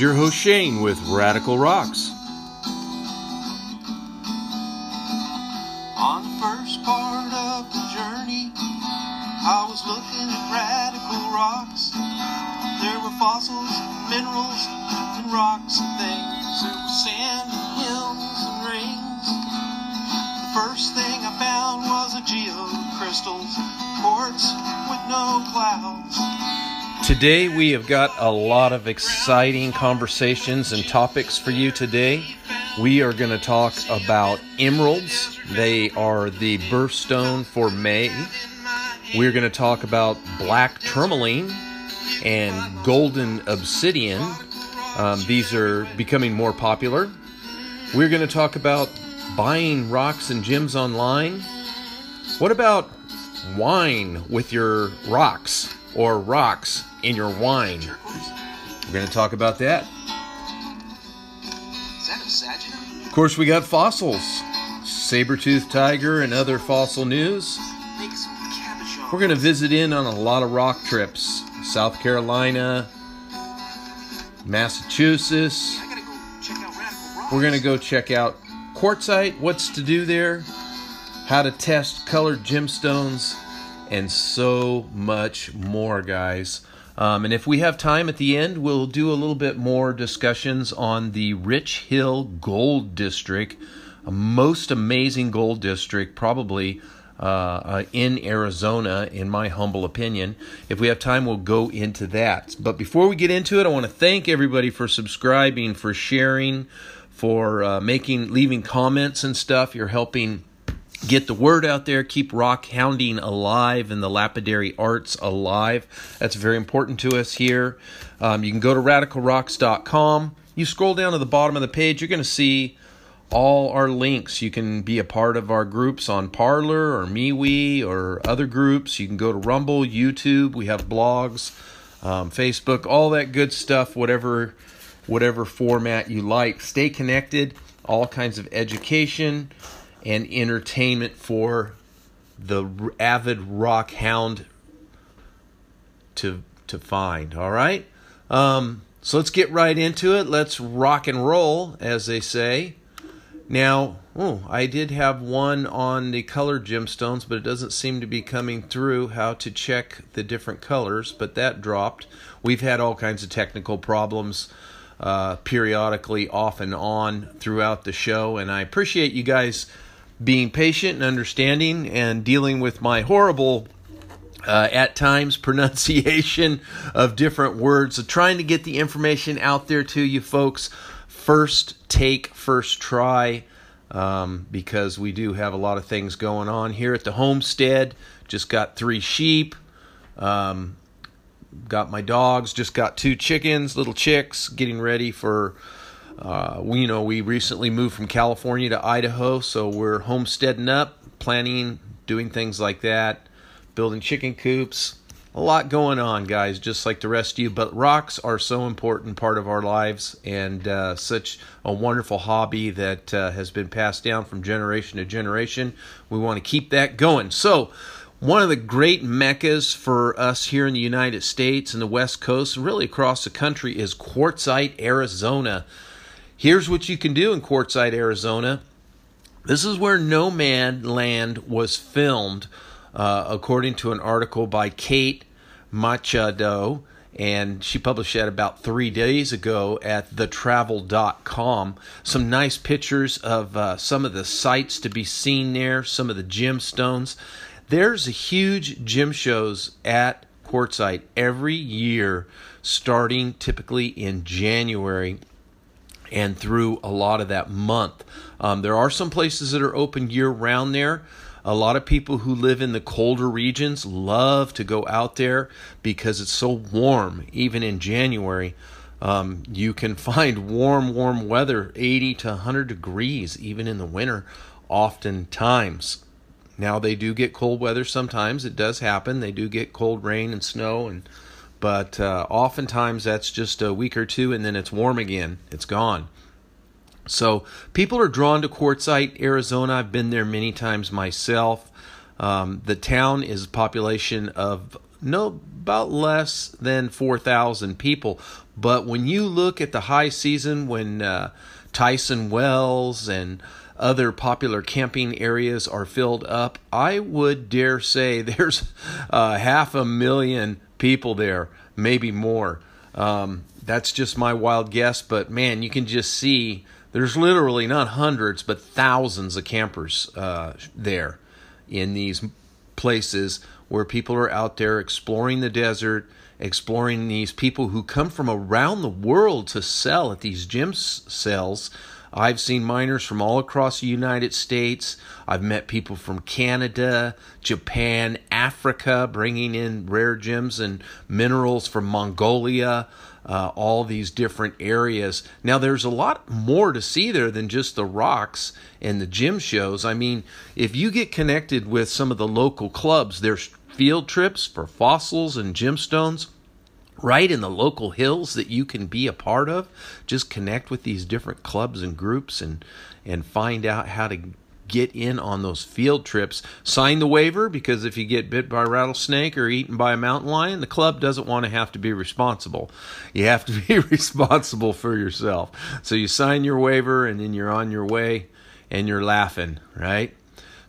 Your host Shane with Radical Rocks. On the first part of the journey, I was looking at radical rocks. There were fossils, minerals, and rocks and things. There was sand, hills, and rings. The first thing I found was a geocrystals, quartz with no clouds. Today, we have got a lot of exciting conversations and topics for you today. We are going to talk about emeralds, they are the birthstone for May. We're going to talk about black tourmaline and golden obsidian. Um, these are becoming more popular. We're going to talk about buying rocks and gems online. What about wine with your rocks or rocks in your wine? We're going to talk about that. Is that a sagittal? Of course, we got fossils, saber-toothed tiger, and other fossil news. Make some cabochon. We're going to visit in on a lot of rock trips South Carolina, Massachusetts. I gotta go check out radical rocks. We're going to go check out Quartzsite, what's to do there, how to test colored gemstones, and so much more, guys. Um, and if we have time at the end, we'll do a little bit more discussions on the Rich Hill Gold District, a most amazing gold district, probably uh, uh, in Arizona, in my humble opinion. If we have time, we'll go into that. But before we get into it, I want to thank everybody for subscribing, for sharing, for uh, making, leaving comments and stuff. You're helping get the word out there, keep rock hounding alive and the lapidary arts alive. That's very important to us here. Um, you can go to radicalrocks.com. You scroll down to the bottom of the page, you're going to see all our links. You can be a part of our groups on Parler or MeWe or other groups. You can go to Rumble, YouTube. We have blogs, um, Facebook, all that good stuff. Whatever, whatever format you like. Stay connected. All kinds of education and entertainment for the avid rock hound to to find. All right. Um, so let's get right into it. Let's rock and roll, as they say. Now, oh, I did have one on the colored gemstones, but it doesn't seem to be coming through how to check the different colors, but that dropped. We've had all kinds of technical problems uh, periodically, off and on throughout the show, and I appreciate you guys being patient and understanding and dealing with my horrible uh, at times pronunciation of different words. So trying to get the information out there to you folks. First take first try um, because we do have a lot of things going on here at the homestead. Just got three sheep um, got my dogs just got two chickens little chicks getting ready for uh, we you know we recently moved from california to idaho so we're homesteading up planning doing things like that building chicken coops. A lot going on, guys, just like the rest of you. But rocks are so important part of our lives and uh, such a wonderful hobby that uh, has been passed down from generation to generation. We want to keep that going. So, one of the great meccas for us here in the United States and the West Coast, really across the country, is Quartzsite, Arizona. Here's what you can do in Quartzsite, Arizona. This is where Nomadland was filmed uh, according to an article by Kate Machado, and she published that about three days ago at thetravel.com. Some nice pictures of uh, some of the sites to be seen there, some of the gemstones. There's a huge gem shows at Quartzsite every year, starting typically in January and through a lot of that month. Um, there are some places that are open year round there. A lot of people who live in the colder regions love to go out there because it's so warm, even in January. Um, you can find warm, warm weather, 80 to 100 degrees, even in the winter, oftentimes. Now, they do get cold weather sometimes. It does happen. They do get cold rain and snow, and but uh, oftentimes that's just a week or two and then it's warm again. It's gone. So people are drawn to Quartzsite, Arizona. I've been there many times myself. Um, the town is a population of no about less than 4,000 people. But when you look at the high season when uh, Tyson Wells and other popular camping areas are filled up, I would dare say there's uh, half a million people there, maybe more. Um, that's just my wild guess, but man, you can just see there's literally not hundreds, but thousands of campers uh, there in these places where people are out there exploring the desert, exploring these people who come from around the world to sell at these gem sales. I've seen miners from all across the United States. I've met people from Canada, Japan, Africa, bringing in rare gems and minerals from Mongolia uh, all these different areas. Now, there's a lot more to see there than just the rocks and the gem shows. I mean, if you get connected with some of the local clubs, there's field trips for fossils and gemstones right in the local hills that you can be a part of just connect with these different clubs and groups and and find out how to get in on those field trips. Sign the waiver because if you get bit by a rattlesnake or eaten by a mountain lion, the club doesn't want to have to be responsible. You have to be responsible for yourself. So you sign your waiver and then you're on your way and you're laughing, right?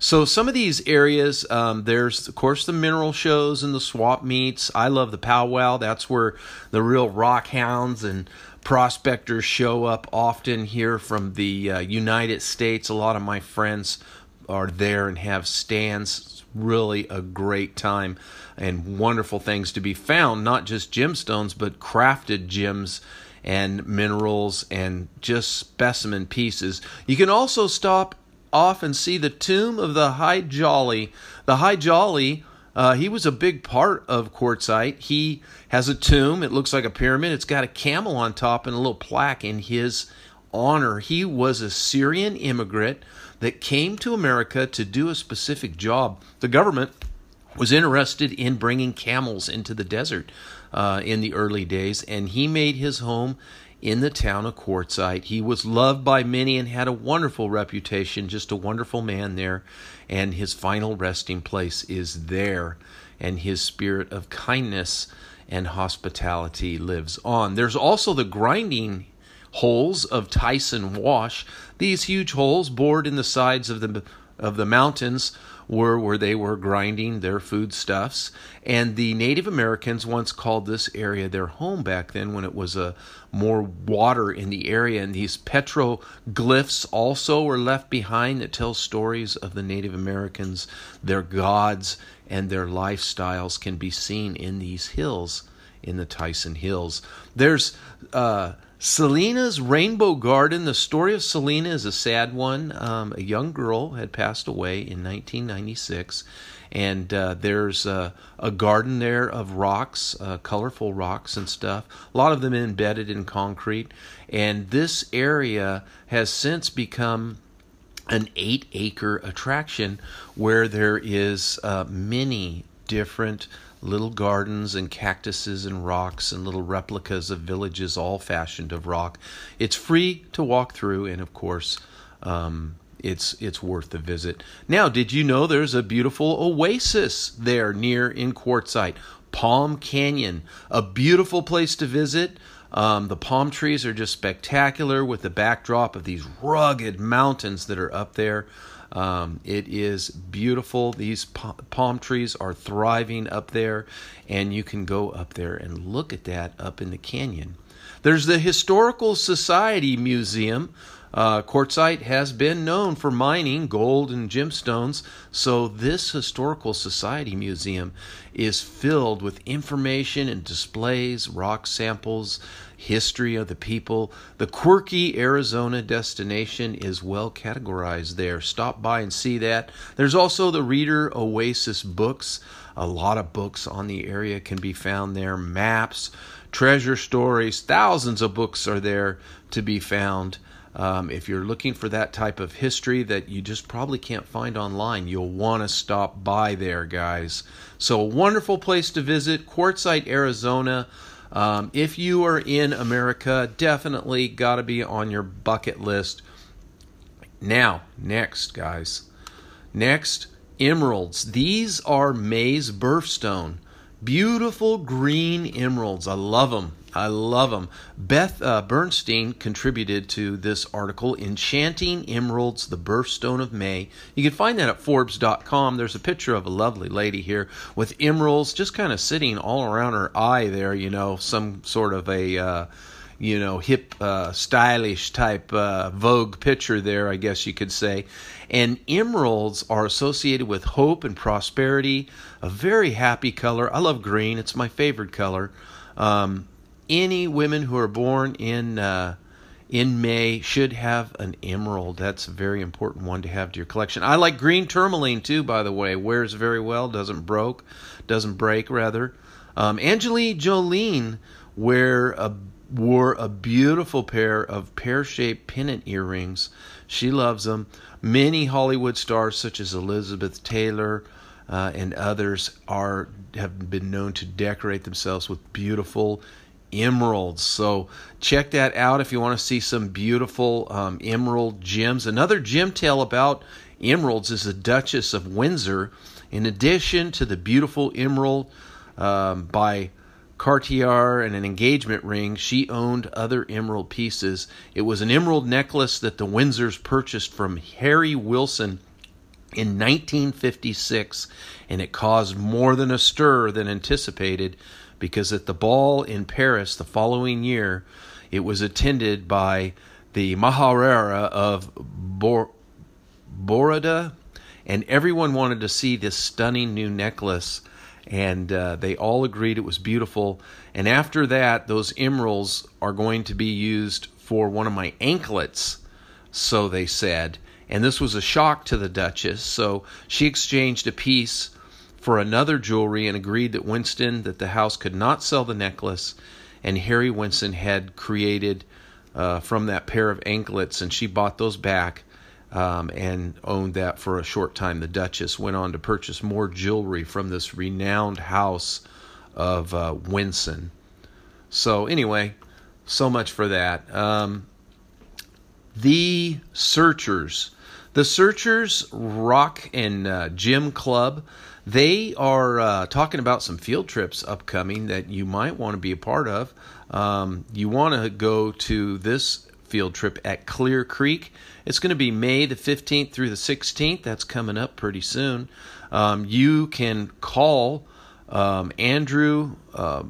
So some of these areas, um, there's of course the mineral shows and the swap meets. I love the powwow. That's where the real rock hounds and prospectors show up often here from the uh, United States. A lot of my friends are there and have stands. It's really a great time and wonderful things to be found, not just gemstones, but crafted gems and minerals and just specimen pieces. You can also stop off and see the tomb of the Hi Jolly. The Hi Jolly uh, he was a big part of Quartzsite. He has a tomb. It looks like a pyramid. It's got a camel on top and a little plaque in his honor. He was a Syrian immigrant that came to America to do a specific job. The government was interested in bringing camels into the desert uh, in the early days, and he made his home in the town of Quartzsite. He was loved by many and had a wonderful reputation, just a wonderful man there. And his final resting place is there, and his spirit of kindness and hospitality lives on. There's also the grinding holes of Tyson Wash, these huge holes bored in the sides of the of the mountains were where they were grinding their foodstuffs. And the Native Americans once called this area their home back then when it was a more water in the area. And these petroglyphs also were left behind that tell stories of the Native Americans, their gods, and their lifestyles can be seen in these hills, in the Tyson Hills. There's uh, Selena's Rainbow Garden. The story of Selena is a sad one. Um, a young girl had passed away in 1996, and uh, there's a, a, garden there of rocks, uh, colorful rocks and stuff. A lot of them embedded in concrete, and this area has since become an eight-acre attraction where there is uh, many different little gardens and cactuses and rocks and little replicas of villages, all fashioned of rock. It's free to walk through, and of course, um, it's it's worth the visit. Now, did you know there's a beautiful oasis there near in Quartzsite, Palm Canyon, a beautiful place to visit. Um, the palm trees are just spectacular with the backdrop of these rugged mountains that are up there. Um, it is beautiful. These palm trees are thriving up there, and you can go up there and look at that up in the canyon. There's the Historical Society Museum. Uh, Quartzsite has been known for mining gold and gemstones, so this Historical Society Museum is filled with information and displays, rock samples, history of the people. The quirky Arizona destination is well categorized there. Stop by and see that. There's also the Reader Oasis books. A lot of books on the area can be found there, maps, treasure stories, thousands of books are there to be found. Um, if you're looking for that type of history that you just probably can't find online, you'll want to stop by there, guys. So, a wonderful place to visit, Quartzsite, Arizona. Um, if you are in America, definitely got to be on your bucket list. Now, next, guys. Next, emeralds. These are May's birthstone. Beautiful green emeralds. I love them. I love them. Beth uh, Bernstein contributed to this article, Enchanting Emeralds, the Birthstone of May. You can find that at Forbes.com. There's a picture of a lovely lady here with emeralds just kind of sitting all around her eye there, you know, some sort of a. Uh, you know, hip, uh, stylish type uh, Vogue picture there, I guess you could say. And emeralds are associated with hope and prosperity, a very happy color. I love green, it's my favorite color. Um, any women who are born in uh, in May should have an emerald. That's a very important one to have to your collection. I like green tourmaline too, by the way. Wears very well, doesn't broke, doesn't break rather. Um, Jolie wear a wore a beautiful pair of pear-shaped pendant earrings. She loves them. Many Hollywood stars, such as Elizabeth Taylor uh, and others, are have been known to decorate themselves with beautiful emeralds. So check that out if you want to see some beautiful um, emerald gems. Another gem tale about emeralds is the Duchess of Windsor. In addition to the beautiful emerald um, by Cartier and an engagement ring, she owned other emerald pieces. It was an emerald necklace that the Windsors purchased from Harry Winston in 1956, and it caused more than a stir than anticipated because at the ball in Paris the following year, it was attended by the Maharaja of Bor- Baroda, and everyone wanted to see this stunning new necklace. And uh, they all agreed it was beautiful. And after that, those emeralds are going to be used for one of my anklets, so they said. And this was a shock to the Duchess. So she exchanged a piece for another jewelry and agreed that Winston that the house could not sell the necklace, and Harry Winston had created uh, from that pair of anklets, and she bought those back. Um, and owned that for a short time. The Duchess went on to purchase more jewelry from this renowned house of uh, Winston. So, anyway, so much for that. Um, the Searchers. The Searchers Rock and uh, Gem Club they are uh, talking about some field trips upcoming that you might want to be a part of. Um, you want to go to this field trip at Clear Creek. It's going to be May the 15th through the 16th. That's coming up pretty soon. Um, you can call um, Andrew uh,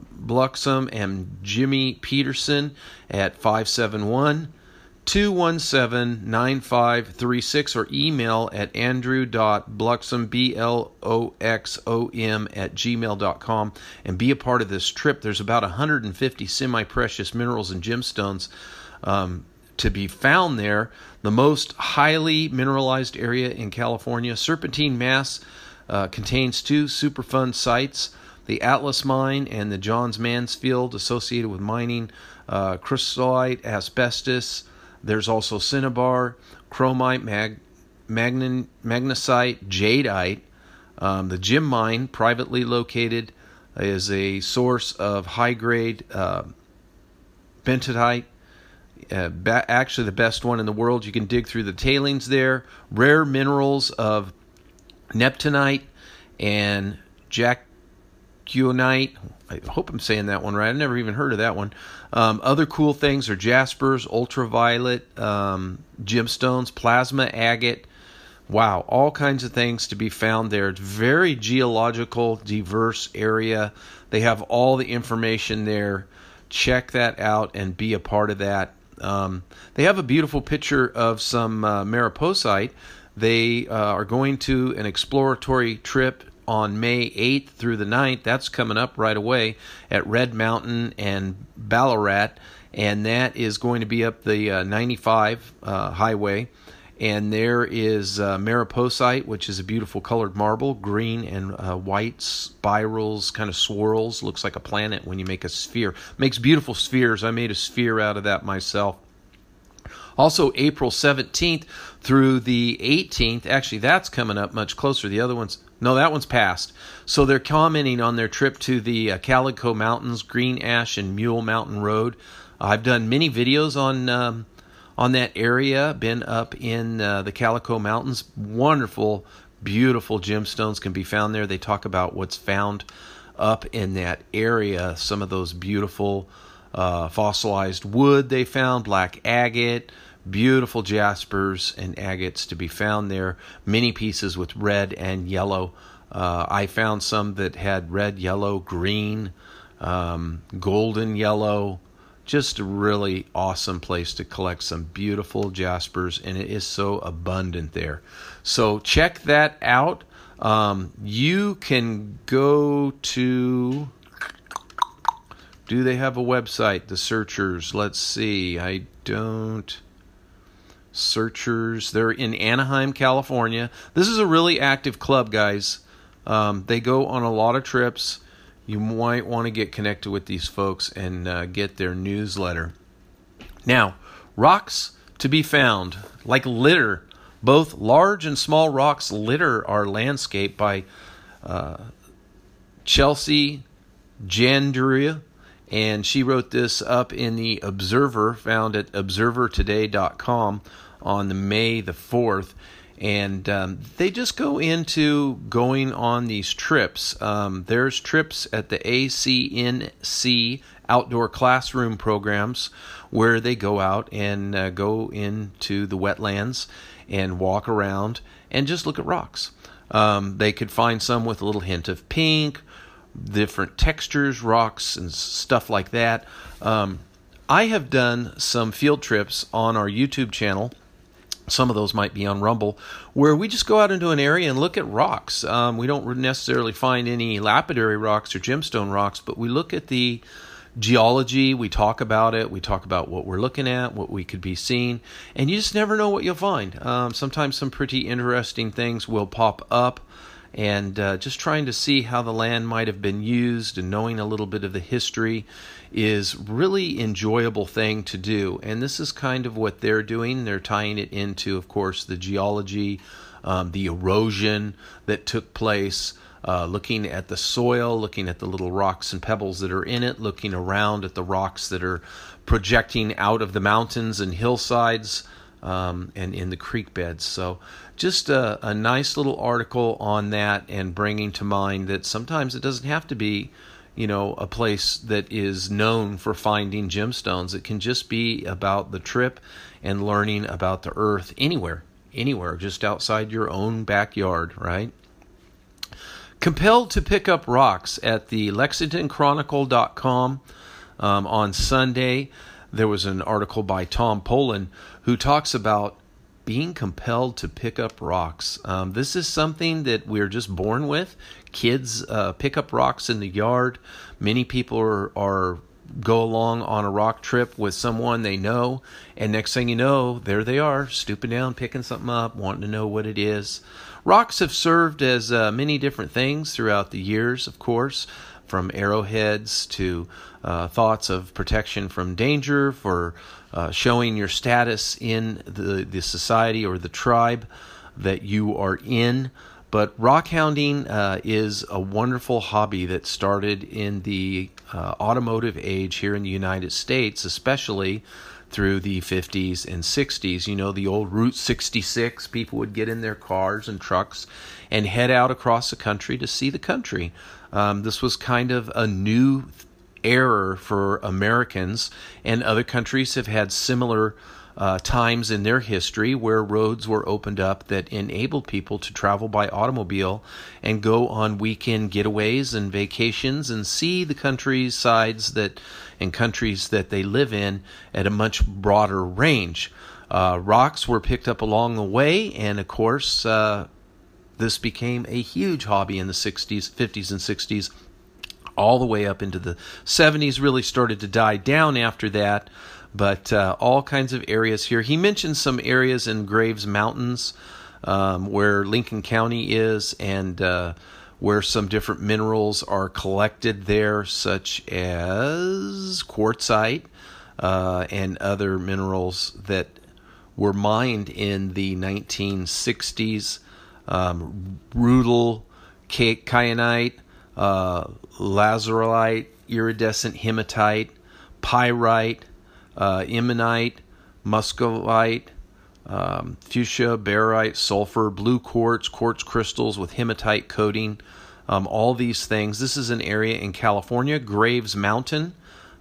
and Jimmy Peterson at 571 217 9536 or email at andrew.bloxom, B L O X O M, at gmail.com and be a part of this trip. There's about 150 semi precious minerals and gemstones um, to be found there. The most highly mineralized area in California, Serpentine, Mass, uh, contains two Superfund sites the Atlas Mine and the Johns Manville, associated with mining uh, chrysotile, asbestos. There's also cinnabar, chromite, mag, magnesite, jadeite. Um, the Gem Mine, privately located, is a source of high grade uh, benitoite. Uh, ba- actually, the best one in the world. You can dig through the tailings there. Rare minerals of neptunite and jackionite. I hope I'm saying that one right. I've never even heard of that one. Um, other cool things are jaspers, ultraviolet um, gemstones, plasma agate. Wow, all kinds of things to be found there. It's very geological, diverse area. They have all the information there. Check that out and be a part of that. Um, they have a beautiful picture of some uh, mariposite. They uh, are going to an exploratory trip on May 8th through the 9th. That's coming up right away at Red Mountain and Ballarat, and that is going to be up the uh, 95 uh, highway. And there is uh, mariposite, which is a beautiful colored marble, green and uh, white spirals, kind of swirls. Looks like a planet when you make a sphere. Makes beautiful spheres. I made a sphere out of that myself. Also, April 17th through the 18th. Actually, that's coming up much closer. The other one's no, that one's passed. So they're commenting on their trip to the uh, Calico Mountains, Green Ash, and Mule Mountain Road. I've done many videos on um, on that area. Been up in uh, the Calico Mountains. Wonderful, beautiful gemstones can be found there. They talk about what's found up in that area. Some of those beautiful uh, fossilized wood they found, black agate, beautiful jaspers and agates to be found there. Many pieces with red and yellow. Uh, I found some that had red, yellow, green, um, golden yellow. Just a really awesome place to collect some beautiful jaspers, and it is so abundant there. So check that out. Um, you can go to. Do they have a website? The searchers. Let's see. I don't. Searchers. They're in Anaheim, California. This is a really active club, guys. Um, they go on a lot of trips. You might want to get connected with these folks and uh, get their newsletter. Now, rocks to be found, like litter both large and small rocks litter our landscape by uh, Chelsea Jandria, and she wrote this up in the Observer, found at observertoday.com on the May the 4th. And um, they just go into going on these trips. Um, there's trips at the ACNC outdoor classroom programs where they go out and uh, go into the wetlands and walk around and just look at rocks. Um, they could find some with a little hint of pink, different textures, rocks, and stuff like that. Um, I have done some field trips on our YouTube channel. Some of those might be on Rumble, where we just go out into an area and look at rocks. Um, we don't necessarily find any lapidary rocks or gemstone rocks, but we look at the geology. We talk about it. We talk about what we're looking at, what we could be seeing, and you just never know what you'll find. Um, sometimes some pretty interesting things will pop up, and uh, just trying to see how the land might have been used and knowing a little bit of the history is really enjoyable thing to do. And this is kind of what they're doing. They're tying it into, of course, the geology, um, the erosion that took place uh, looking at the soil, looking at the little rocks and pebbles that are in it, looking around at the rocks that are projecting out of the mountains and hillsides um, and in the creek beds. So, just a, a nice little article on that and bringing to mind that sometimes it doesn't have to be you know, a place that is known for finding gemstones. It can just be about the trip and learning about the earth anywhere, anywhere, just outside your own backyard, right? compelled to pick up rocks at the lexingtonchronicle.com um, on Sunday. There was an article by Tom Poland who talks about being compelled to pick up rocks. Um, this is something that we're just born with. Kids uh, pick up rocks in the yard. Many people are, are go along on a rock trip with someone they know, and next thing you know, there they are, stooping down, picking something up, wanting to know what it is. Rocks have served as uh, many different things throughout the years, of course, from arrowheads to uh, thoughts of protection from danger, for uh, showing your status in the, the society or the tribe that you are in. But rock hounding uh, is a wonderful hobby that started in the uh, automotive age here in the United States, especially through the 50s and 60s. You know, the old Route 66, people would get in their cars and trucks and head out across the country to see the country. Um, this was kind of a new era for Americans, and other countries have had similar uh, times in their history where roads were opened up that enabled people to travel by automobile and go on weekend getaways and vacations and see the countrysides that and countries that they live in at a much broader range. Uh, rocks were picked up along the way, and of course, uh, this became a huge hobby in the 60s, 50s, and 60s. All the way up into the 70s, really started to die down after that but uh, all kinds of areas here. He mentioned some areas in Graves Mountains um, where Lincoln County is and uh, where some different minerals are collected there, such as quartzite uh, and other minerals that were mined in the 1960s. Um, rutile, kyanite, uh, iridescent hematite, pyrite, uh, muscovite, um, fuchsia, barite, sulfur, blue quartz, quartz crystals with hematite coating, Um, all these things. This is an area in California, Graves Mountain.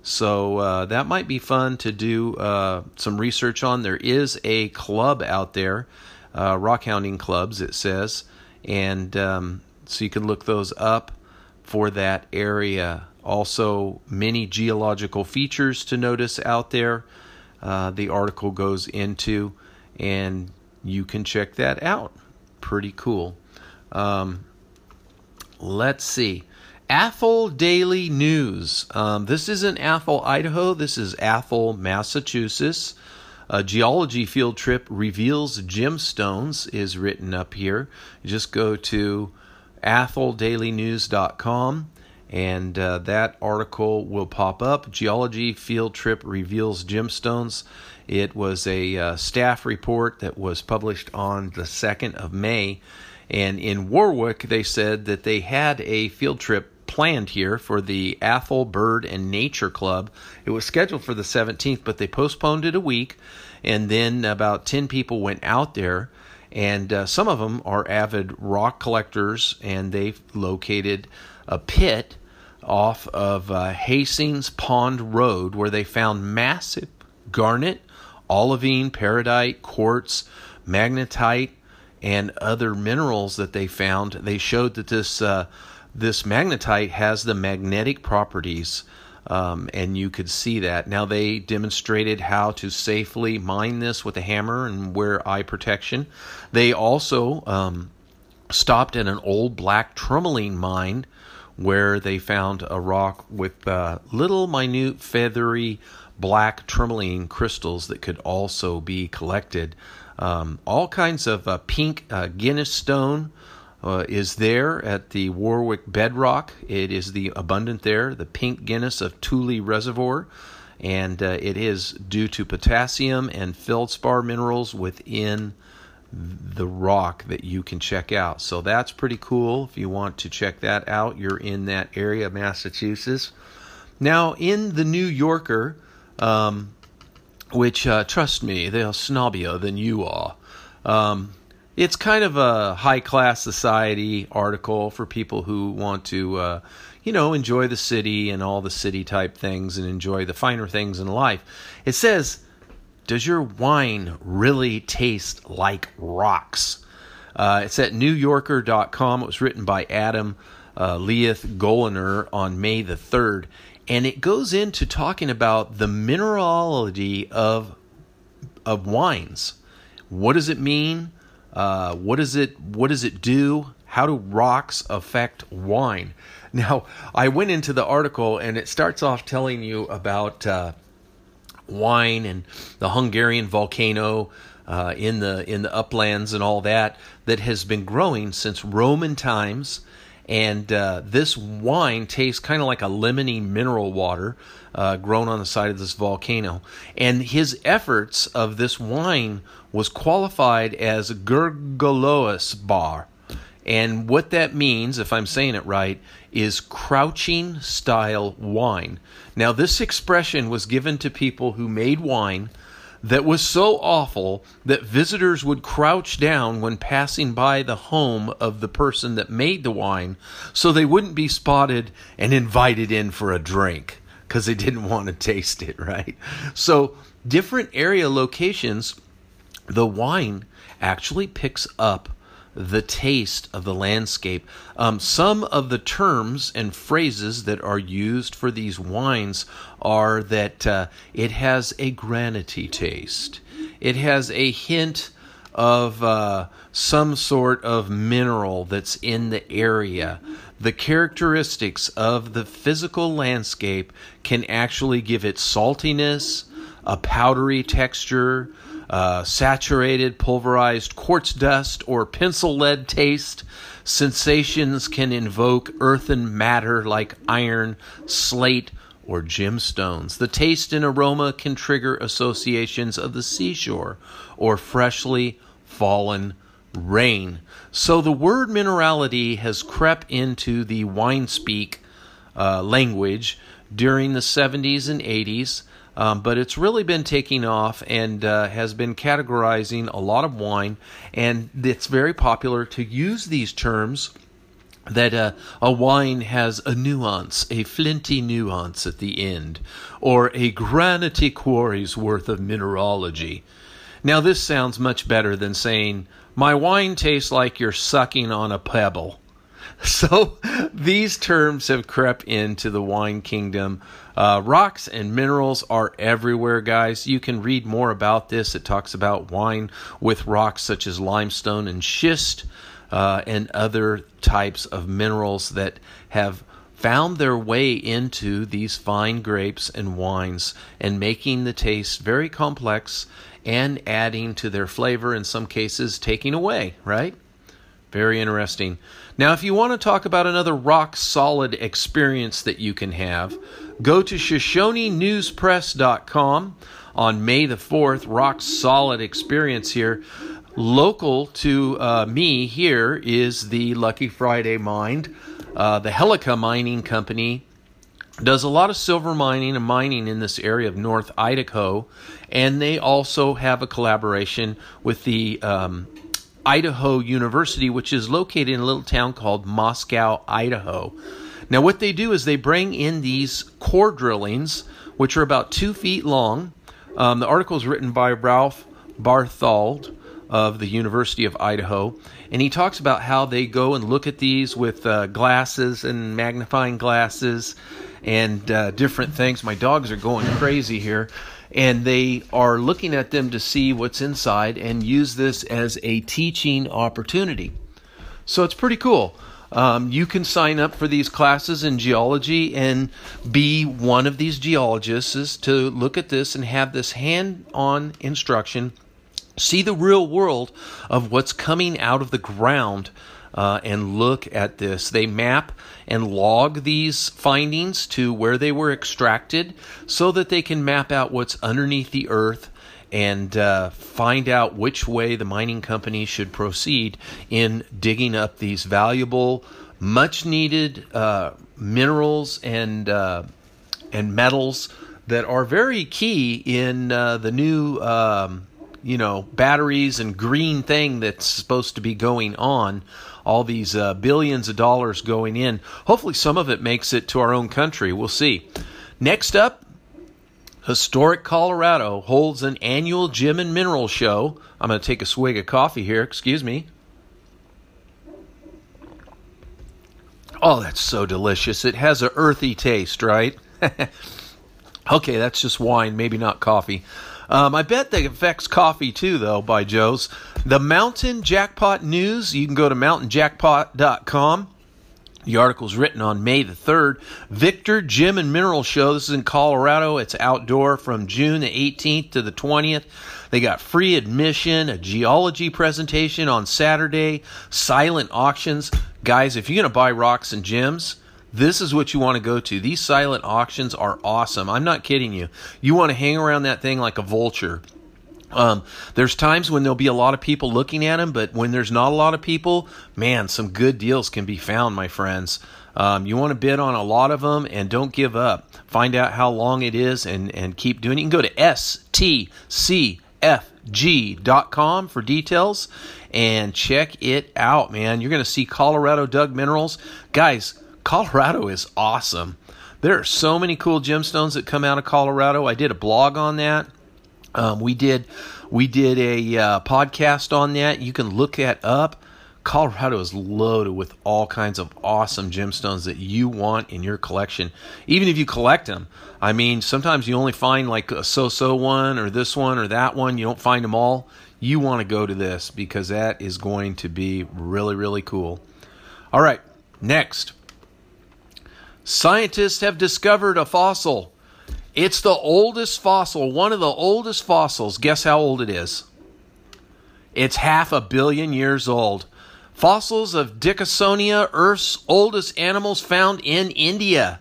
So uh, that might be fun to do uh, some research on. There is a club out there, uh, rock hounding clubs, it says, and um, so you can look those up for that area. Also, many geological features to notice out there. Uh, the article goes into, and you can check that out. Pretty cool. Um, let's see. Athol Daily News. Um, this isn't Athol, Idaho. This is Athol, Massachusetts. A geology field trip reveals gemstones is written up here. Just go to atholdailynews.com and uh, that article will pop up. Geology field trip reveals gemstones. It was a uh, staff report that was published on the 2nd of May. And in Warwick, they said that they had a field trip planned here for the Athol Bird and Nature Club. It was scheduled for the 17th, but they postponed it a week. And then about 10 people went out there. And uh, some of them are avid rock collectors, and they've located a pit off of uh, Hastings Pond Road where they found massive garnet, olivine, peridot, quartz, magnetite, and other minerals that they found. They showed that this uh, this magnetite has the magnetic properties, um, and you could see that. Now they demonstrated how to safely mine this with a hammer and wear eye protection. They also um, stopped at an old black tourmaline mine where they found a rock with uh, little minute feathery black tourmaline crystals that could also be collected. Um, all kinds of uh, pink uh, gneiss stone uh, is there at the Warwick bedrock. It is the abundant there, the pink gneiss of Tule Reservoir, and uh, it is due to potassium and feldspar minerals within the rock that you can check out. So that's pretty cool. If you want to check that out, you're in that area of Massachusetts. Now, in the New Yorker, um, which, uh, trust me, they're snobbier than you are. Um, it's kind of a high class society article for people who want to, uh, you know, enjoy the city and all the city type things and enjoy the finer things in life. It says, does your wine really taste like rocks? Uh, it's at NewYorker.com. It was written by Adam uh, Leith Gollner on May the 3rd. And it goes into talking about the minerality of, of wines. What does it mean? Uh, what does it what does it do? How do rocks affect wine? Now, I went into the article and it starts off telling you about uh, wine and the Hungarian volcano uh, in the in the uplands and all that that has been growing since Roman times. And uh, this wine tastes kind of like a lemony mineral water uh, grown on the side of this volcano. And his efforts of this wine was qualified as Gurgalois bar. And what that means, if I'm saying it right, is crouching style wine. Now, this expression was given to people who made wine that was so awful that visitors would crouch down when passing by the home of the person that made the wine so they wouldn't be spotted and invited in for a drink because they didn't want to taste it, right? So, different area locations, the wine actually picks up the taste of the landscape. Um, some of the terms and phrases that are used for these wines are that uh, it has a granity taste, it has a hint of uh, some sort of mineral that's in the area. The characteristics of the physical landscape can actually give it saltiness, a powdery texture, uh, saturated pulverized quartz dust or pencil lead taste. Sensations can invoke earthen matter like iron, slate, or gemstones. The taste and aroma can trigger associations of the seashore or freshly fallen rain. So the word minerality has crept into the wine speak uh, language during the 70s and 80s. Um, but it's really been taking off and uh, has been categorizing a lot of wine, and it's very popular to use these terms that uh, a wine has a nuance, a flinty nuance at the end, or a granity quarry's worth of mineralogy. Now, this sounds much better than saying, My wine tastes like you're sucking on a pebble. So, these terms have crept into the wine kingdom. Uh, rocks and minerals are everywhere, guys. You can read more about this. It talks about wine with rocks such as limestone and schist uh, and other types of minerals that have found their way into these fine grapes and wines and making the taste very complex and adding to their flavor, in some cases, taking away, right? Very interesting. Now, if you want to talk about another rock solid experience that you can have, go to ShoshoneNewsPress.com on May the 4th. Rock solid experience here. Local to uh, me here is the Lucky Friday Mine. Uh, the Hecla Mining Company does a lot of silver mining and mining in this area of North Idaho, and they also have a collaboration with the um, Idaho University, which is located in a little town called Moscow, Idaho. Now, what they do is they bring in these core drillings, which are about two feet long. Um, the article is written by Ralph Barthold of the University of Idaho, and he talks about how they go and look at these with uh, glasses and magnifying glasses and uh, different things. My dogs are going crazy here. And they are looking at them to see what's inside and use this as a teaching opportunity. So it's pretty cool. Um, you can sign up for these classes in geology and be one of these geologists to look at this and have this hand on instruction see the real world of what's coming out of the ground uh, and look at this. They map and log these findings to where they were extracted so that they can map out what's underneath the earth and uh, find out which way the mining company should proceed in digging up these valuable, much needed uh, minerals and, uh, and metals that are very key in uh, the new. Um, you know batteries and green thing that's supposed to be going on all these uh, billions of dollars going in. Hopefully some of it makes it to our own country. We'll see. Next up historic colorado holds an annual gem and mineral show. I'm going to take a swig of coffee here excuse me. Oh that's so delicious. It has a earthy taste right? Okay that's just wine maybe not coffee um, I bet that affects coffee too, though, by Joe's. The Mountain Jackpot News, you can go to mountainjackpot.com. The article is written on May the 3rd. Victor Gem and Mineral Show. This is in Colorado. It's outdoor from June the 18th to the 20th. They got free admission, a geology presentation on Saturday, silent auctions. Guys, if you're going to buy rocks and gems, this is what you want to go to. These silent auctions are awesome. I'm not kidding you. You want to hang around that thing like a vulture. Um, there's times when there'll be a lot of people looking at them, but when there's not a lot of people, man, some good deals can be found, my friends. Um, you want to bid on a lot of them and don't give up. Find out how long it is and, and keep doing it. You can go to stcfg.com for details and check it out, man. You're going to see Colorado Dug Minerals. Guys, Colorado is awesome. There are so many cool gemstones that come out of Colorado. I did a blog on that. Um, we did we did a uh, podcast on that. You can look that up. Colorado is loaded with all kinds of awesome gemstones that you want in your collection, even if you collect them. I mean, sometimes you only find like a so so one or this one or that one. You don't find them all. You want to go to this because that is going to be really, really cool. All right, next. Scientists have discovered a fossil. It's the oldest fossil, one of the oldest fossils. Guess how old it is? It's half a billion years old. Fossils of Dickinsonia, Earth's oldest animals found in India.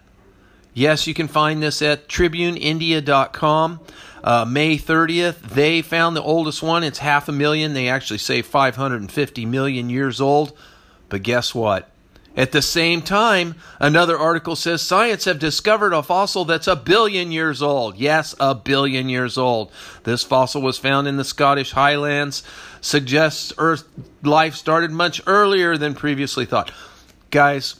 Yes, you can find this at tribuneindia.com. Uh, May 30th, they found the oldest one. It's half a million. They actually say 550 million years old. But guess what? At the same time, another article says science have discovered a fossil that's a billion years old. Yes, a billion years old. This fossil was found in the Scottish Highlands, suggests Earth life started much earlier than previously thought. guys,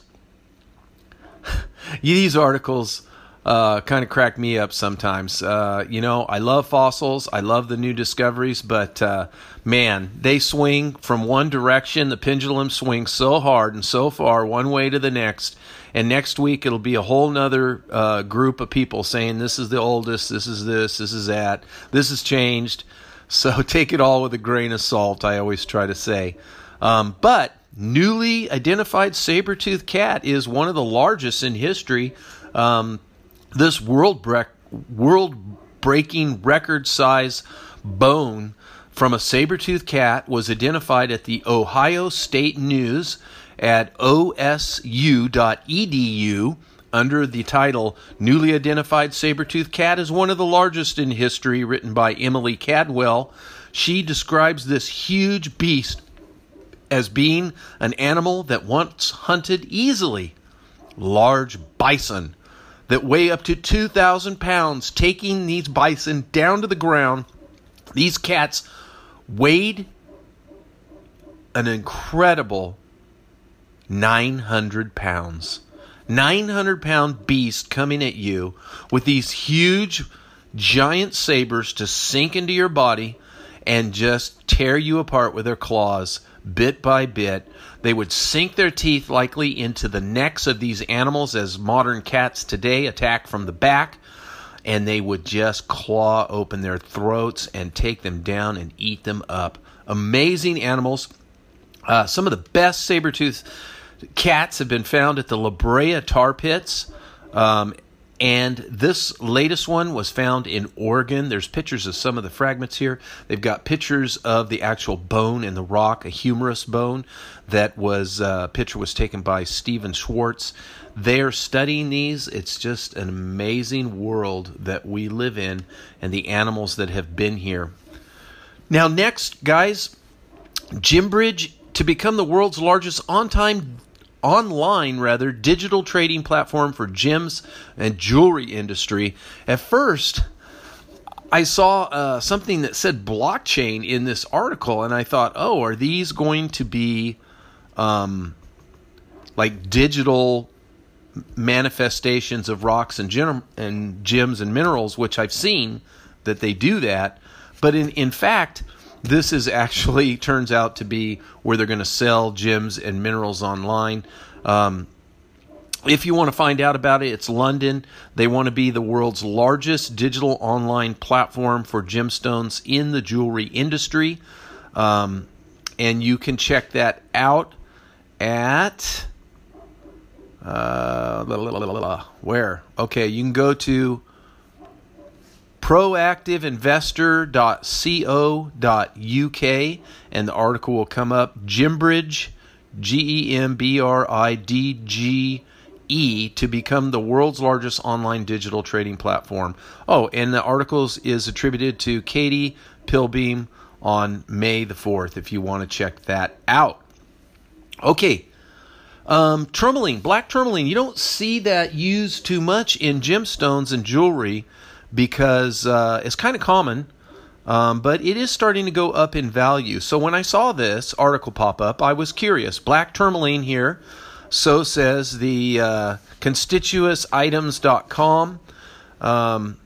these articles uh, kind of crack me up sometimes. Uh, you know, I love fossils, I love the new discoveries, but uh, man, they swing from one direction. The pendulum swings so hard and so far, one way to the next. And next week it'll be a whole nother uh, group of people saying this is the oldest, this is this, this is that, this has changed. So take it all with a grain of salt. I always try to say, um, but newly identified saber-toothed cat is one of the largest in history. Um, this world bre- world breaking record size bone from a saber-toothed cat was identified at the Ohio State News at osu.edu under the title Newly Identified Saber-Toothed Cat is one of the largest in history written by Emily Caldwell. She describes this huge beast as being an animal that once hunted easily. Large bison that weigh up to 2,000 pounds, taking these bison down to the ground. These cats weighed an incredible 900 pounds. 900 pound beast coming at you with these huge, giant sabers to sink into your body and just tear you apart with their claws bit by bit. They would sink their teeth likely into the necks of these animals as modern cats today attack from the back, and they would just claw open their throats and take them down and eat them up. Amazing animals. Uh, some of the best saber-toothed cats have been found at the La Brea tar pits. Um, and this latest one was found in Oregon. There's pictures of some of the fragments here. They've got pictures of the actual bone in the rock, a humerus bone. That was uh, picture was taken by Stephen Schwartz. They're studying these. It's just an amazing world that we live in, and the animals that have been here. Now, next, guys, Gembridge to become the world's largest on-time online rather digital trading platform for gems and jewelry industry. At first, I saw uh, something that said blockchain in this article, and I thought, oh, are these going to be um, like digital manifestations of rocks and, gem- and gems and minerals, which I've seen that they do that. But in, in fact, this is actually turns out to be where they're going to sell gems and minerals online. Um, if you want to find out about it, it's London. They want to be the world's largest digital online platform for gemstones in the jewelry industry. Um, and you can check that out at uh, where? Okay, you can go to proactiveinvestor.co.uk and the article will come up. Gembridge, G E M B R I D G E, to become the world's largest online digital trading platform. Oh, and the articles is attributed to Katie Pilbeam on May the 4th if you want to check that out. Okay. Um, tourmaline, black tourmaline. You don't see that used too much in gemstones and jewelry because uh, it's kind of common, um, but it is starting to go up in value. So when I saw this article pop up, I was curious. Black tourmaline here, so says the uh, constituousitems.com. Um,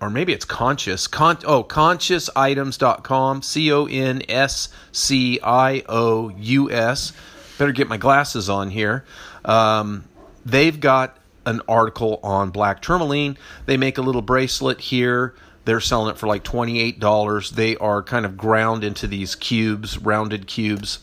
or maybe it's conscious. Con- oh, consciousitems.com. C O N S C I O U S. Better get my glasses on here. Um, they've got an article on black tourmaline. They make a little bracelet here. They're selling it for like $28. They are kind of ground into these cubes, rounded cubes.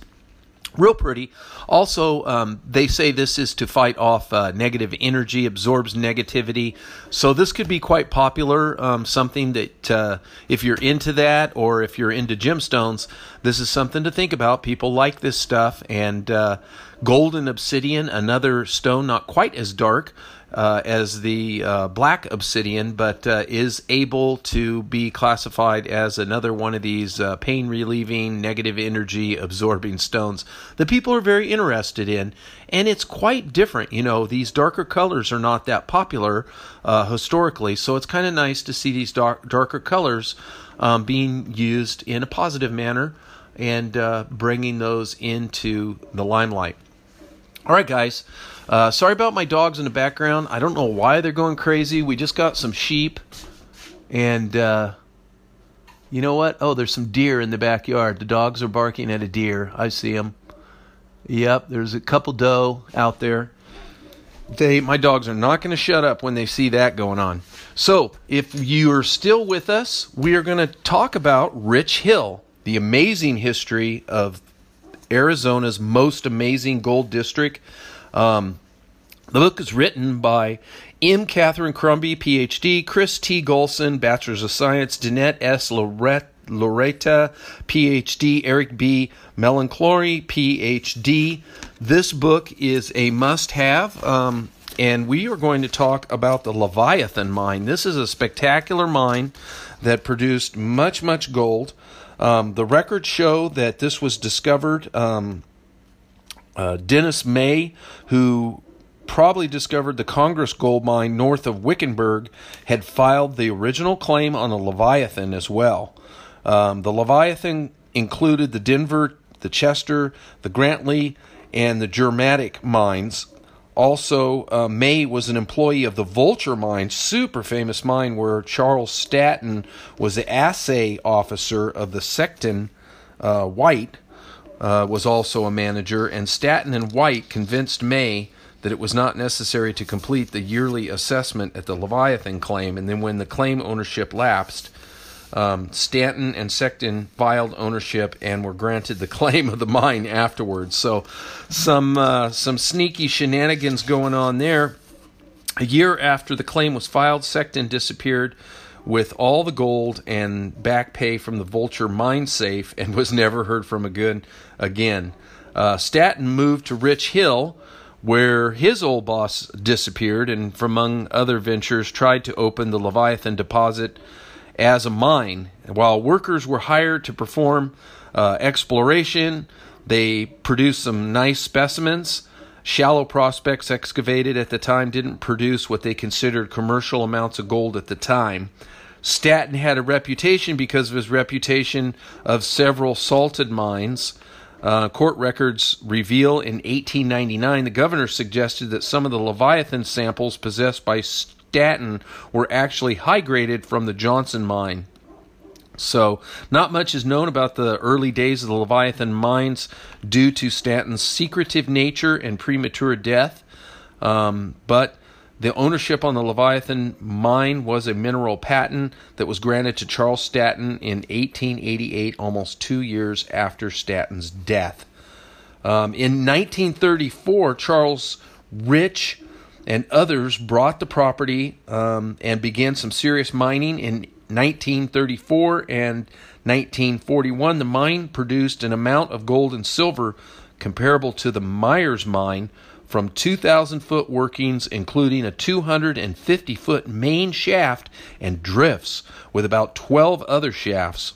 Real pretty. Also, um, they say this is to fight off uh, negative energy, absorbs negativity. So, this could be quite popular. Um, something that, uh, if you're into that or if you're into gemstones, this is something to think about. People like this stuff. And uh, golden obsidian, another stone not quite as dark, uh, as the uh, black obsidian, but uh, is able to be classified as another one of these uh, pain relieving, negative energy absorbing stones that people are very interested in. And it's quite different. You know, these darker colors are not that popular uh, historically, so it's kind of nice to see these dark, darker colors um, being used in a positive manner and uh, bringing those into the limelight. All right, guys. Uh, sorry about my dogs in the background. I don't know why they're going crazy. We just got some sheep, and uh, you know what? Oh, there's some deer in the backyard. The dogs are barking at a deer. I see them. Yep, there's a couple doe out there. They, my dogs are not going to shut up when they see that going on. So, if you are still with us, we are going to talk about Rich Hill, the amazing history of Arizona's most amazing gold district. Um, the book is written by M. Catherine Crombie, PhD, Chris T. Gholson, Bachelor's of Science, Danette S. Loretta, Loretta PhD, Eric B. Melchiorre, PhD. This book is a must have. Um, and we are going to talk about the Leviathan mine. This is a spectacular mine that produced much, much gold. Um, the records show that this was discovered. Um, uh, Dennis May, who probably discovered the Congress gold mine north of Wickenburg, had filed the original claim on the Leviathan as well. Um, the Leviathan included the Denver, the Chester, the Grantley, and the Germatic mines. Also, uh, May was an employee of the Vulture mine, super famous mine where Charles Stanton was the assay officer of the Sexton. Uh, White uh, was also a manager, and Stanton and White convinced May that it was not necessary to complete the yearly assessment at the Leviathan claim. And then, when the claim ownership lapsed, um, Stanton and Secton filed ownership and were granted the claim of the mine afterwards. So, some uh, some sneaky shenanigans going on there. A year after the claim was filed, Secton disappeared with all the gold and back pay from the Vulture mine safe and was never heard from again. Uh, Stanton moved to Rich Hill, where his old boss disappeared, and, from among other ventures, tried to open the Leviathan deposit as a mine. While workers were hired to perform uh, exploration, they produced some nice specimens. Shallow prospects excavated at the time didn't produce what they considered commercial amounts of gold at the time. Stanton had a reputation because of his reputation of several salted mines. Uh, court records reveal in 1899 the governor suggested that some of the Leviathan samples possessed by Stanton were actually high graded from the Johnson mine. So, not much is known about the early days of the Leviathan mines due to Stanton's secretive nature and premature death. Um, but the ownership on the Leviathan mine was a mineral patent that was granted to Charles Stanton in 1888, almost two years after Stanton's death. Um, in 1934, Charles Rich and others brought the property um, and began some serious mining in 1934 and 1941, the mine produced an amount of gold and silver comparable to the Myers mine from 2,000 foot workings, including a 250 foot main shaft and drifts with about 12 other shafts.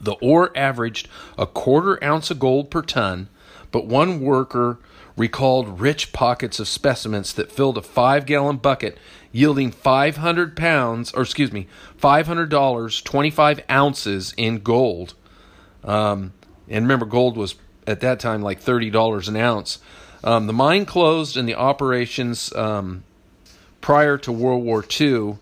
The ore averaged a quarter ounce of gold per ton, but one worker recalled rich pockets of specimens that filled a five gallon bucket yielding 500 pounds, or excuse me, $500, 25 ounces in gold. Um, and remember, gold was at that time like $30 an ounce. Um, the mine closed and the operations um, prior to World War II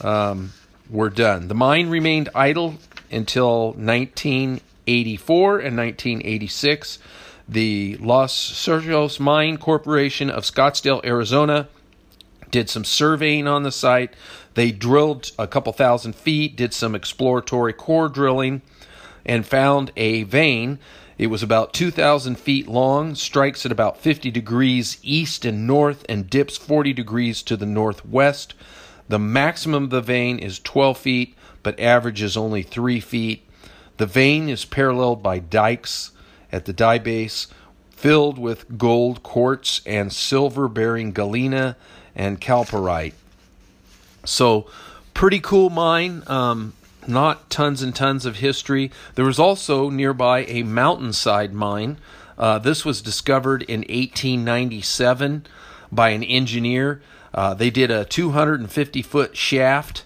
um, were done. The mine remained idle until 1984 and 1986. The Los Cerros Mine Corporation of Scottsdale, Arizona, did some surveying on the site. They drilled a couple thousand feet, did some exploratory core drilling, and found a vein. It was about 2,000 feet long, strikes at about 50 degrees east and north, and dips 40 degrees to the northwest. The maximum of the vein is 12 feet, but averages only 3 feet. The vein is paralleled by dikes at the dye base, filled with gold quartz and silver bearing galena and chalcopyrite. So, pretty cool mine. Um, not tons and tons of history. There was also nearby a mountainside mine. Uh, this was discovered in 1897 by an engineer. Uh, they did a 250 foot shaft.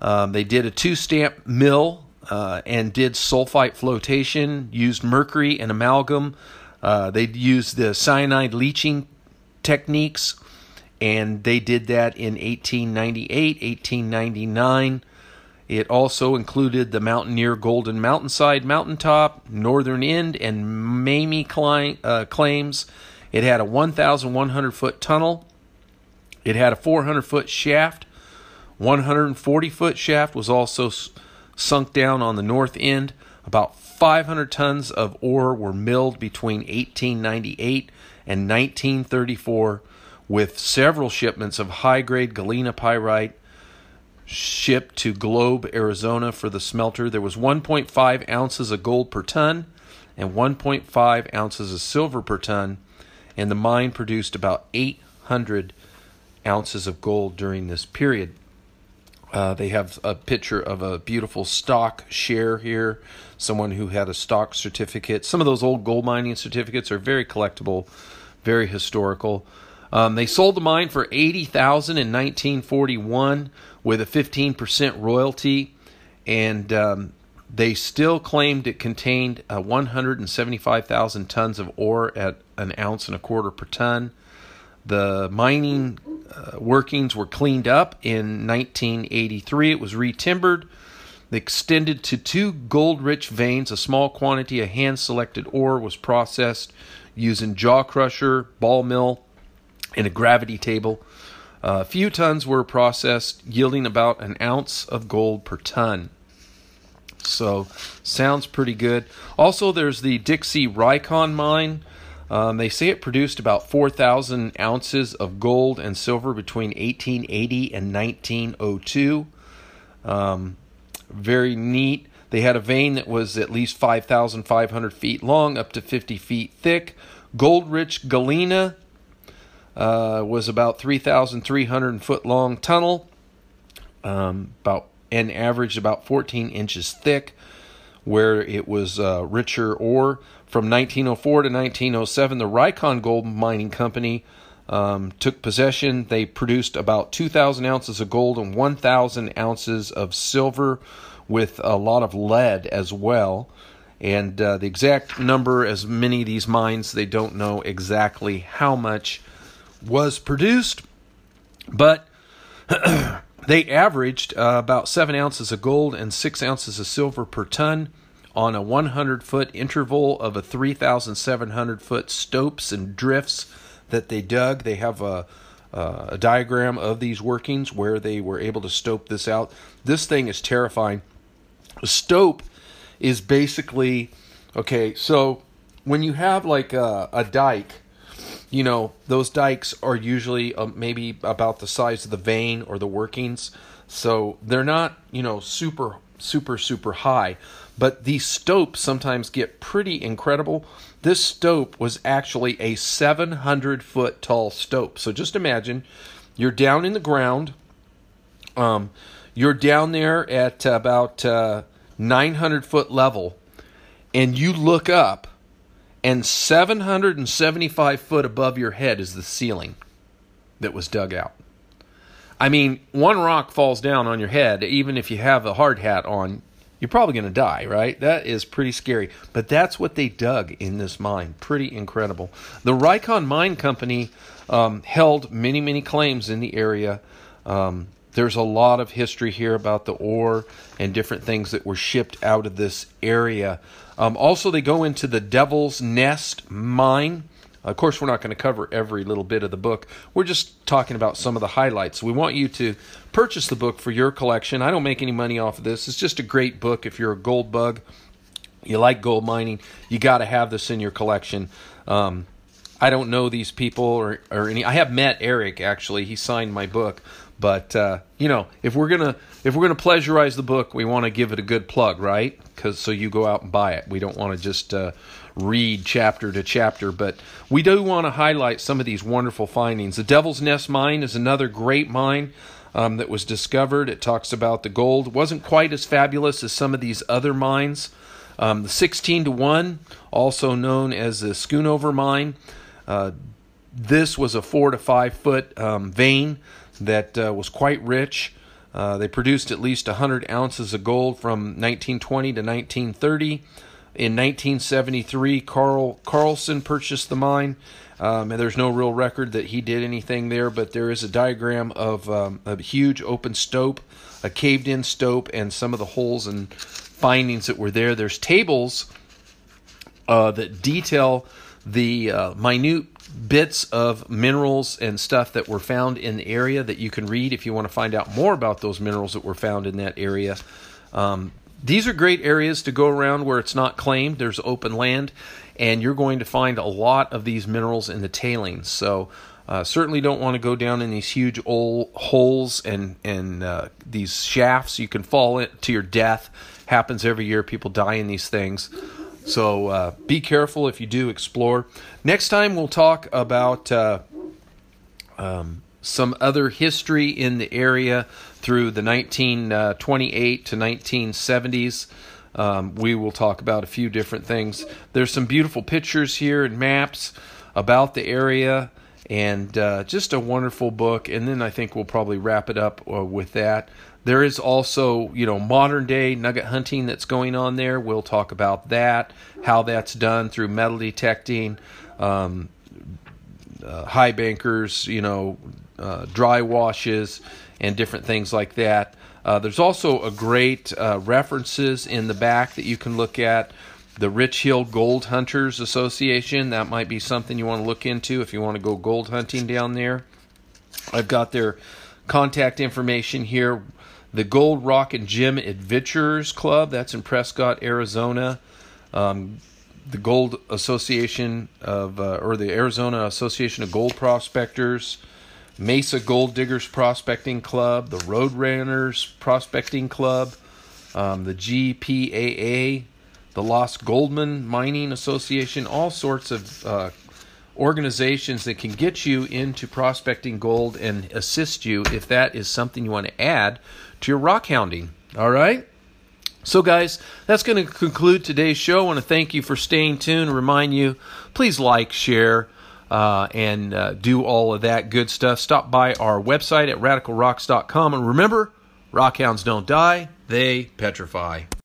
Um, they did a two stamp mill uh, and did sulfite flotation, used mercury and amalgam Uh, they used the cyanide leaching techniques, and they did that in 1898, 1899. It also included the Mountaineer Golden Mountainside Mountaintop, Northern End, and Mamie uh, claims. It had a 1,100 foot tunnel. It had a 400 foot shaft. 140 foot shaft was also sunk down on the north end. About 500 tons of ore were milled between 1898 and 1934, with several shipments of high grade galena pyrite shipped to Globe, Arizona for the smelter. There was 1.5 ounces of gold per ton and 1.5 ounces of silver per ton, and the mine produced about 800 ounces of gold during this period. Uh, they have a picture of a beautiful stock share here, someone who had a stock certificate. Some of those old gold mining certificates are very collectible, very historical. Um, they sold the mine for eighty thousand in 1941 with a 15% royalty, and um, they still claimed it contained uh, 175,000 tons of ore at an ounce and a quarter per ton. The mining uh, workings were cleaned up in 1983. It was retimbered, extended to two gold rich veins. A small quantity of hand selected ore was processed using jaw crusher, ball mill, and a gravity table. Uh, a few tons were processed, yielding about an ounce of gold per ton. So, sounds pretty good. Also, there's the Dixie Rikon mine. Um, they say it produced about 4,000 ounces of gold and silver between 1880 and 1902. Um, very neat. They had a vein that was at least 5,500 feet long, up to 50 feet thick. Gold rich galena uh, was about 3,300 foot long tunnel, um, about and averaged about 14 inches thick, where it was uh, richer ore. From 1904 to 1907, the Rikon Gold Mining Company um, took possession. They produced about 2,000 ounces of gold and 1,000 ounces of silver, with a lot of lead as well. And uh, the exact number, as many of these mines, they don't know exactly how much was produced, but they averaged uh, about seven ounces of gold and six ounces of silver per ton on a 100 foot interval of a 3,700 foot stopes and drifts that they dug. They have a, a diagram of these workings where they were able to stope this out. This thing is terrifying. A stope is basically okay, so when you have like a, a dike you know, those dikes are usually uh, maybe about the size of the vein or the workings. So they're not, you know, super, super, super high. But these stopes sometimes get pretty incredible. This stope was actually a 700 foot tall stope. So just imagine you're down in the ground. Um, you're down there at about uh, 900 foot level, and you look up and 775 foot above your head is the ceiling that was dug out. I mean, one rock falls down on your head, even if you have a hard hat on, you're probably going to die, right? That is pretty scary. But that's what they dug in this mine. Pretty incredible. The Rikon Mine Company um, held many, many claims in the area. Um, there's a lot of history here about the ore and different things that were shipped out of this area. Um, also, they go into the Devil's Nest mine. Of course, we're not going to cover every little bit of the book. We're just talking about some of the highlights. We want you to purchase the book for your collection. I don't make any money off of this. It's just a great book if you're a gold bug. You like gold mining, you got to have this in your collection. Um, I don't know these people or, or any. I have met Eric actually. He signed my book, but uh, you know, if we're gonna if we're gonna pleasurize the book, we want to give it a good plug, right? Because so you go out and buy it. We don't want to just uh, read chapter to chapter, but we do want to highlight some of these wonderful findings. The Devil's Nest mine is another great mine. Um, that was discovered. It talks about the gold. It wasn't quite as fabulous as some of these other mines. Um, the 16 to 1, also known as the Schoonover mine, uh, this was a four to five foot um, vein that uh, was quite rich. Uh, they produced at least 100 ounces of gold from 1920 to 1930. in 1973, Carl Carlson purchased the mine. Um, and there's no real record that he did anything there, but there is a diagram of um, a huge open stope, a caved in stope, and some of the holes and findings that were there. There's tables uh, that detail the uh, minute bits of minerals and stuff that were found in the area that you can read if you want to find out more about those minerals that were found in that area. Um, these are great areas to go around where it's not claimed, there's open land, and you're going to find a lot of these minerals in the tailings. So, uh, certainly don't want to go down in these huge old holes and and uh, these shafts. You can fall to your death. Happens every year. People die in these things. So uh, be careful if you do explore. Next time we'll talk about uh, um, some other history in the area through the 1928 to 1970s. Um, we will talk about a few different things. There's some beautiful pictures here and maps about the area, and uh, just a wonderful book. And then I think we'll probably wrap it up uh, with that. There is also, you know, modern day nugget hunting that's going on there. We'll talk about that, how that's done through metal detecting, um, uh, high bankers, you know, uh, dry washes, and different things like that. Uh, there's also a great uh, references in the back that you can look at. The Rich Hill Gold Hunters Association. That might be something you want to look into if you want to go gold hunting down there. I've got their contact information here. The Gold Rock and Gem Adventurers Club. That's in Prescott, Arizona. Um, the Gold Association of, uh, or the Arizona Association of Gold Prospectors. Mesa Gold Diggers Prospecting Club, the Road Runners Prospecting Club, um, the GPAA, the Lost Dutchman Mining Association, all sorts of uh, organizations that can get you into prospecting gold and assist you if that is something you want to add to your rock hounding. All right? So, guys, that's going to conclude today's show. I want to thank you for staying tuned. Remind you, please like, share, uh, and uh, do all of that good stuff. Stop by our website at radicalrocks.com. And remember, rockhounds don't die, they petrify.